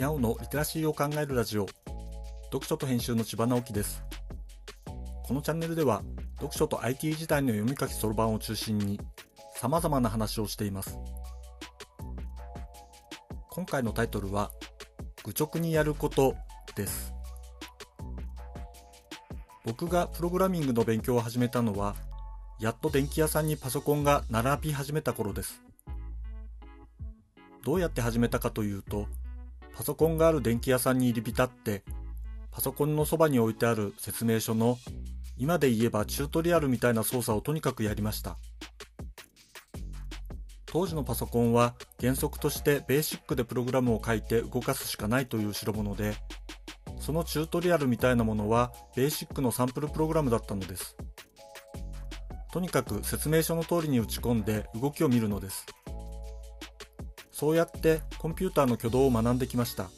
のリテラシーを考えるラジオ。読書と編集の千葉直樹です。このチャンネルでは読書と IT 時代の読み書きそろばんを中心に様々な話をしています。今回のタイトルは愚直にやることです。僕がプログラミングの勉強を始めたのはやっと電気屋さんにパソコンが並び始めた頃です。どうやって始めたかというとパソコンがある電気屋さんに入り浸ってパソコンのそばに置いてある説明書の今で言えばチュートリアルみたいな操作をとにかくやりました。当時のパソコンは原則としてベーシックでプログラムを書いて動かすしかないという代物でそのチュートリアルみたいなものはベーシックのサンプルプログラムだったのです。とにかく説明書の通りに打ち込んで動きを見るのです。そうやってコンピューターの挙動を学んできました。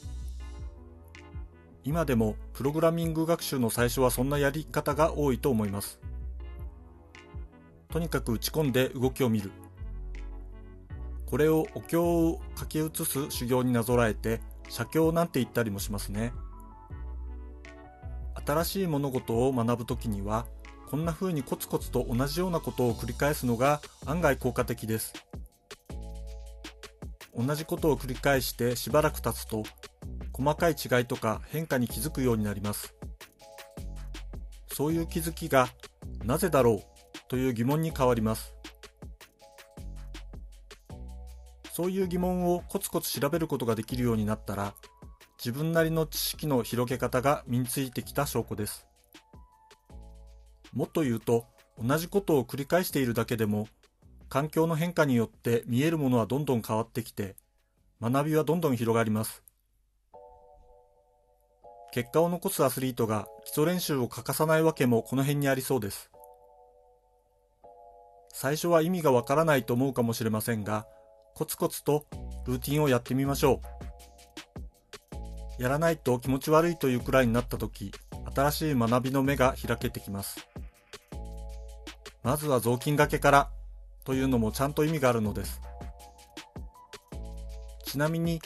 今でもプログラミング学習の最初はそんなやり方が多いと思います。とにかく打ち込んで動きを見る。これをお経を書き写す修行になぞらえて写経なんて言ったりもしますね。新しい物事を学ぶときにはこんな風にコツコツと同じようなことを繰り返すのが案外効果的です。同じことを繰り返してしばらく経つと細かい違いとか変化に気づくようになります。そういう気づきがなぜだろう？という疑問に変わります。そういう疑問をコツコツ調べることができるようになったら自分なりの知識の広げ方が身についてきた証拠です。もっと言うと同じことを繰り返しているだけでも環境の変化によって見えるものはどんどん変わってきて、学びはどんどん広がります。結果を残すアスリートが基礎練習を欠かさないわけもこの辺にありそうです。最初は意味がわからないと思うかもしれませんが、コツコツとルーティンをやってみましょう。やらないと気持ち悪いというくらいになった時、新しい学びの目が開けてきます。まずは雑巾がけからというのもちゃんと意味があるのです。ちなみに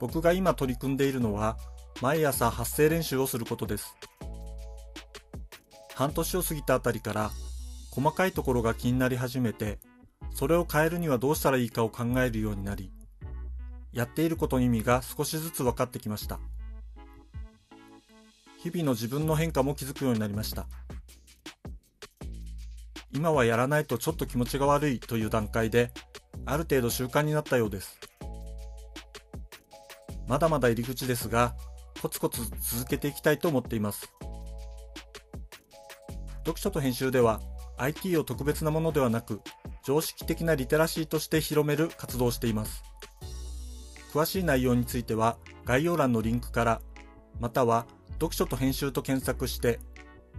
僕が今取り組んでいるのは毎朝発声練習をすることです。半年を過ぎたあたりから細かいところが気になり始めてそれを変えるにはどうしたらいいかを考えるようになりやっていることの意味が少しずつ分かってきました日々の自分の変化も気づくようになりました今はやらないとちょっと気持ちが悪いという段階で、ある程度習慣になったようです。まだまだ入り口ですが、コツコツ続けていきたいと思っています。読書と編集では IT を特別なものではなく、常識的なリテラシーとして広める活動をしています。詳しい内容については概要欄のリンクから、または読書と編集と検索して